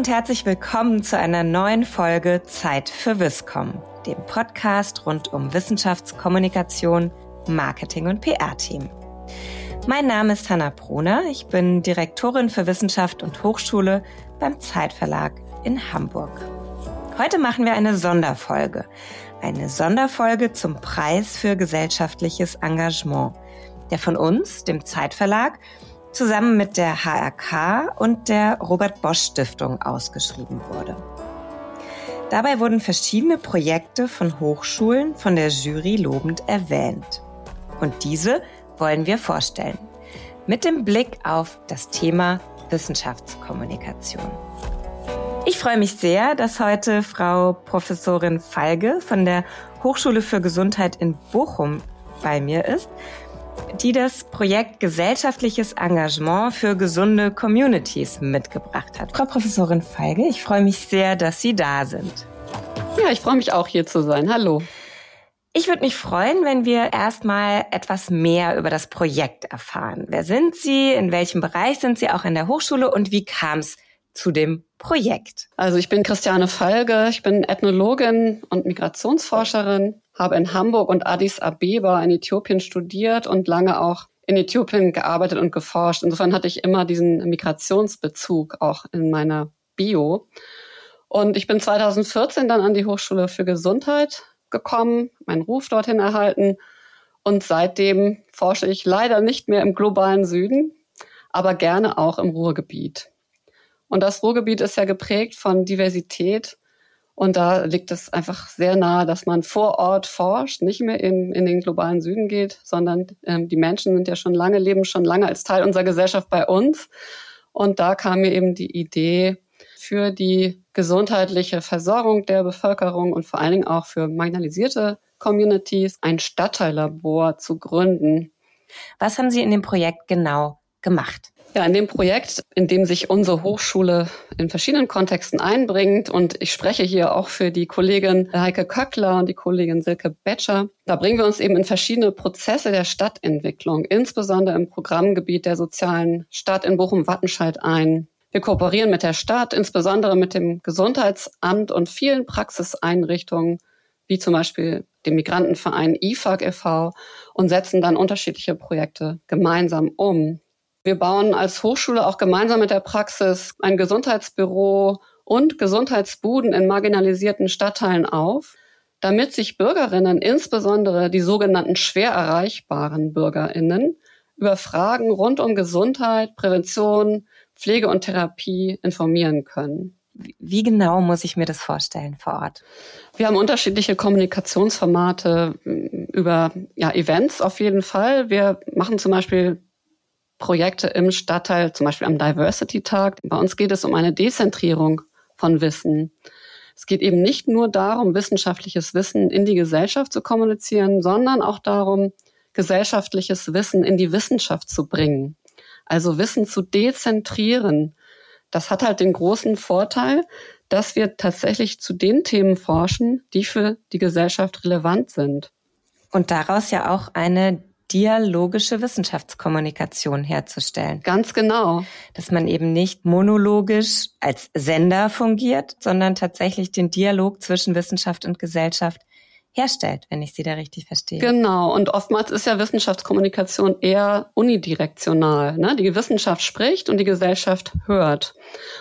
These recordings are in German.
und herzlich willkommen zu einer neuen Folge Zeit für Wisscom, dem Podcast rund um Wissenschaftskommunikation, Marketing und PR-Team. Mein Name ist Hanna Brunner, ich bin Direktorin für Wissenschaft und Hochschule beim Zeitverlag in Hamburg. Heute machen wir eine Sonderfolge. Eine Sonderfolge zum Preis für gesellschaftliches Engagement, der von uns, dem Zeitverlag, zusammen mit der HRK und der Robert Bosch Stiftung ausgeschrieben wurde. Dabei wurden verschiedene Projekte von Hochschulen von der Jury lobend erwähnt. Und diese wollen wir vorstellen. Mit dem Blick auf das Thema Wissenschaftskommunikation. Ich freue mich sehr, dass heute Frau Professorin Falge von der Hochschule für Gesundheit in Bochum bei mir ist die das Projekt Gesellschaftliches Engagement für gesunde Communities mitgebracht hat. Frau Professorin Feige, ich freue mich sehr, dass Sie da sind. Ja, ich freue mich auch hier zu sein. Hallo. Ich würde mich freuen, wenn wir erstmal etwas mehr über das Projekt erfahren. Wer sind Sie? In welchem Bereich sind Sie auch in der Hochschule? Und wie kam es zu dem Projekt? Also ich bin Christiane Falge, ich bin Ethnologin und Migrationsforscherin, habe in Hamburg und Addis Abeba in Äthiopien studiert und lange auch in Äthiopien gearbeitet und geforscht. Insofern hatte ich immer diesen Migrationsbezug auch in meiner Bio. Und ich bin 2014 dann an die Hochschule für Gesundheit gekommen, meinen Ruf dorthin erhalten. Und seitdem forsche ich leider nicht mehr im globalen Süden, aber gerne auch im Ruhrgebiet. Und das Ruhrgebiet ist ja geprägt von Diversität. Und da liegt es einfach sehr nahe, dass man vor Ort forscht, nicht mehr in, in den globalen Süden geht, sondern ähm, die Menschen sind ja schon lange, leben schon lange als Teil unserer Gesellschaft bei uns. Und da kam mir eben die Idee, für die gesundheitliche Versorgung der Bevölkerung und vor allen Dingen auch für marginalisierte Communities ein Stadtteillabor zu gründen. Was haben Sie in dem Projekt genau gemacht? Ja, in dem Projekt, in dem sich unsere Hochschule in verschiedenen Kontexten einbringt und ich spreche hier auch für die Kollegin Heike Köckler und die Kollegin Silke Betscher, da bringen wir uns eben in verschiedene Prozesse der Stadtentwicklung, insbesondere im Programmgebiet der sozialen Stadt in Bochum-Wattenscheid ein. Wir kooperieren mit der Stadt, insbesondere mit dem Gesundheitsamt und vielen Praxiseinrichtungen, wie zum Beispiel dem Migrantenverein IFAG e.V. und setzen dann unterschiedliche Projekte gemeinsam um. Wir bauen als Hochschule auch gemeinsam mit der Praxis ein Gesundheitsbüro und Gesundheitsbuden in marginalisierten Stadtteilen auf, damit sich Bürgerinnen, insbesondere die sogenannten schwer erreichbaren Bürgerinnen, über Fragen rund um Gesundheit, Prävention, Pflege und Therapie informieren können. Wie genau muss ich mir das vorstellen vor Ort? Wir haben unterschiedliche Kommunikationsformate über ja, Events auf jeden Fall. Wir machen zum Beispiel Projekte im Stadtteil, zum Beispiel am Diversity-Tag. Bei uns geht es um eine Dezentrierung von Wissen. Es geht eben nicht nur darum, wissenschaftliches Wissen in die Gesellschaft zu kommunizieren, sondern auch darum, gesellschaftliches Wissen in die Wissenschaft zu bringen. Also Wissen zu dezentrieren. Das hat halt den großen Vorteil, dass wir tatsächlich zu den Themen forschen, die für die Gesellschaft relevant sind. Und daraus ja auch eine dialogische Wissenschaftskommunikation herzustellen. Ganz genau. Dass man eben nicht monologisch als Sender fungiert, sondern tatsächlich den Dialog zwischen Wissenschaft und Gesellschaft herstellt, wenn ich Sie da richtig verstehe. Genau. Und oftmals ist ja Wissenschaftskommunikation eher unidirektional. Ne? Die Wissenschaft spricht und die Gesellschaft hört.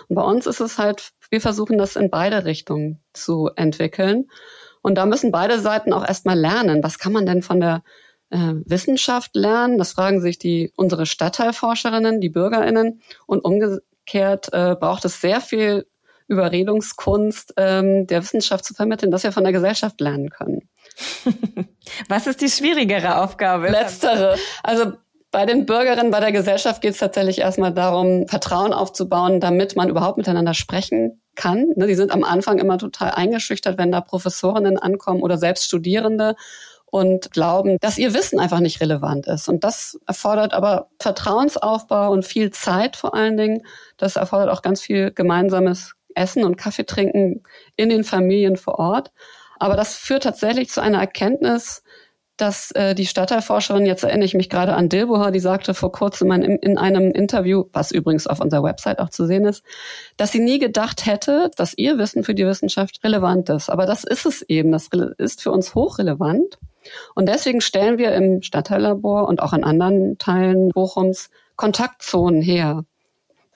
Und bei uns ist es halt, wir versuchen das in beide Richtungen zu entwickeln. Und da müssen beide Seiten auch erstmal lernen. Was kann man denn von der äh, Wissenschaft lernen? Das fragen sich die unsere Stadtteilforscherinnen, die BürgerInnen. Und umgekehrt äh, braucht es sehr viel Überredungskunst ähm, der Wissenschaft zu vermitteln, dass wir von der Gesellschaft lernen können. Was ist die schwierigere Aufgabe? Letztere. Also bei den Bürgerinnen, bei der Gesellschaft geht es tatsächlich erstmal darum, Vertrauen aufzubauen, damit man überhaupt miteinander sprechen kann. Ne, die sind am Anfang immer total eingeschüchtert, wenn da Professorinnen ankommen oder selbst Studierende und glauben, dass ihr Wissen einfach nicht relevant ist. Und das erfordert aber Vertrauensaufbau und viel Zeit vor allen Dingen. Das erfordert auch ganz viel gemeinsames Essen und Kaffee trinken in den Familien vor Ort. Aber das führt tatsächlich zu einer Erkenntnis, dass äh, die Stadtteilforscherin, jetzt erinnere ich mich gerade an Dilboha, die sagte vor kurzem in, in einem Interview, was übrigens auf unserer Website auch zu sehen ist, dass sie nie gedacht hätte, dass ihr Wissen für die Wissenschaft relevant ist. Aber das ist es eben. Das ist für uns hochrelevant. Und deswegen stellen wir im Stadtteillabor und auch in anderen Teilen Bochums Kontaktzonen her.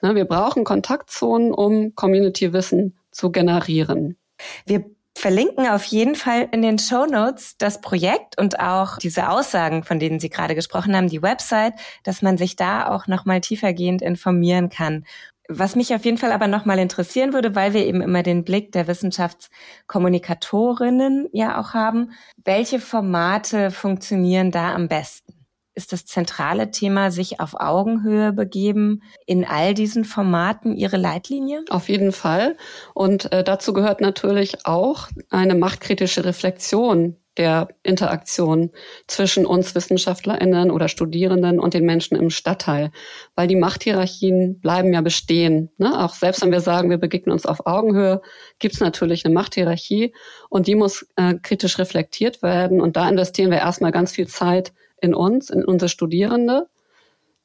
Ne, wir brauchen Kontaktzonen, um Community-Wissen zu generieren. Wir verlinken auf jeden Fall in den Show Notes das Projekt und auch diese Aussagen, von denen Sie gerade gesprochen haben, die Website, dass man sich da auch nochmal tiefergehend informieren kann. Was mich auf jeden Fall aber nochmal interessieren würde, weil wir eben immer den Blick der Wissenschaftskommunikatorinnen ja auch haben, welche Formate funktionieren da am besten? ist das zentrale Thema sich auf Augenhöhe begeben in all diesen Formaten Ihre Leitlinie? Auf jeden Fall. Und äh, dazu gehört natürlich auch eine machtkritische Reflexion der Interaktion zwischen uns WissenschaftlerInnen oder Studierenden und den Menschen im Stadtteil. Weil die Machthierarchien bleiben ja bestehen. Ne? Auch selbst wenn wir sagen, wir begegnen uns auf Augenhöhe, gibt es natürlich eine Machthierarchie und die muss äh, kritisch reflektiert werden. Und da investieren wir erstmal ganz viel Zeit in uns, in unsere Studierende,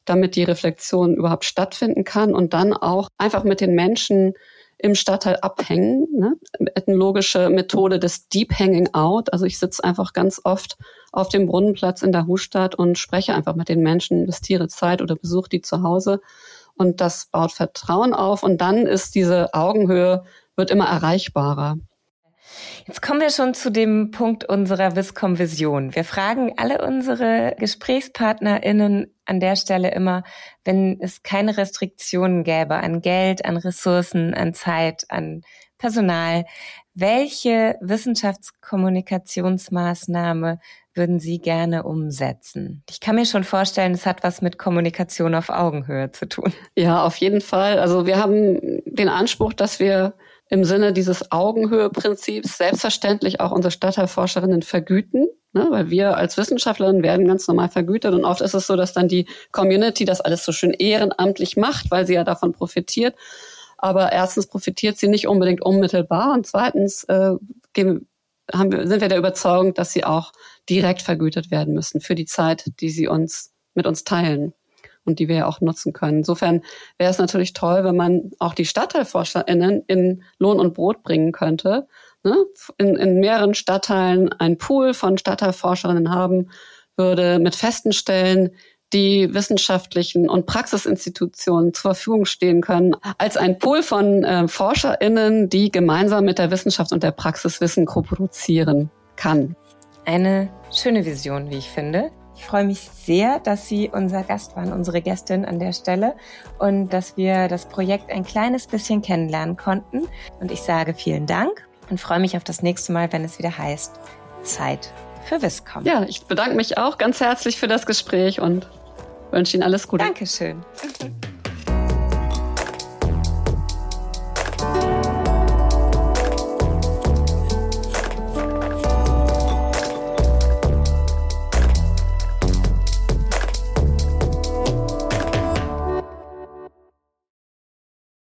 damit die Reflexion überhaupt stattfinden kann und dann auch einfach mit den Menschen im Stadtteil abhängen. Ne? Ethnologische Methode des Deep Hanging Out. Also ich sitze einfach ganz oft auf dem Brunnenplatz in der Hustadt und spreche einfach mit den Menschen, investiere Zeit oder besuche die zu Hause. Und das baut Vertrauen auf und dann ist diese Augenhöhe, wird immer erreichbarer. Jetzt kommen wir schon zu dem Punkt unserer Viscom-Vision. Wir fragen alle unsere GesprächspartnerInnen an der Stelle immer, wenn es keine Restriktionen gäbe an Geld, an Ressourcen, an Zeit, an Personal, welche Wissenschaftskommunikationsmaßnahme würden Sie gerne umsetzen? Ich kann mir schon vorstellen, es hat was mit Kommunikation auf Augenhöhe zu tun. Ja, auf jeden Fall. Also wir haben den Anspruch, dass wir im Sinne dieses Augenhöhe-Prinzips selbstverständlich auch unsere Stadtteilforscherinnen vergüten, ne? weil wir als Wissenschaftlerinnen werden ganz normal vergütet und oft ist es so, dass dann die Community das alles so schön ehrenamtlich macht, weil sie ja davon profitiert. Aber erstens profitiert sie nicht unbedingt unmittelbar und zweitens äh, geben, haben wir, sind wir der Überzeugung, dass sie auch direkt vergütet werden müssen für die Zeit, die sie uns mit uns teilen und die wir ja auch nutzen können. Insofern wäre es natürlich toll, wenn man auch die StadtteilforscherInnen in Lohn und Brot bringen könnte. Ne? In, in mehreren Stadtteilen ein Pool von Stadtteilforscherinnen haben würde mit festen Stellen, die wissenschaftlichen und Praxisinstitutionen zur Verfügung stehen können, als ein Pool von äh, ForscherInnen, die gemeinsam mit der Wissenschaft und der Praxis Wissen koproduzieren kann. Eine schöne Vision, wie ich finde. Ich freue mich sehr, dass Sie unser Gast waren, unsere Gästin an der Stelle und dass wir das Projekt ein kleines bisschen kennenlernen konnten. Und ich sage vielen Dank und freue mich auf das nächste Mal, wenn es wieder heißt Zeit für Wisscom. Ja, ich bedanke mich auch ganz herzlich für das Gespräch und wünsche Ihnen alles Gute. Dankeschön.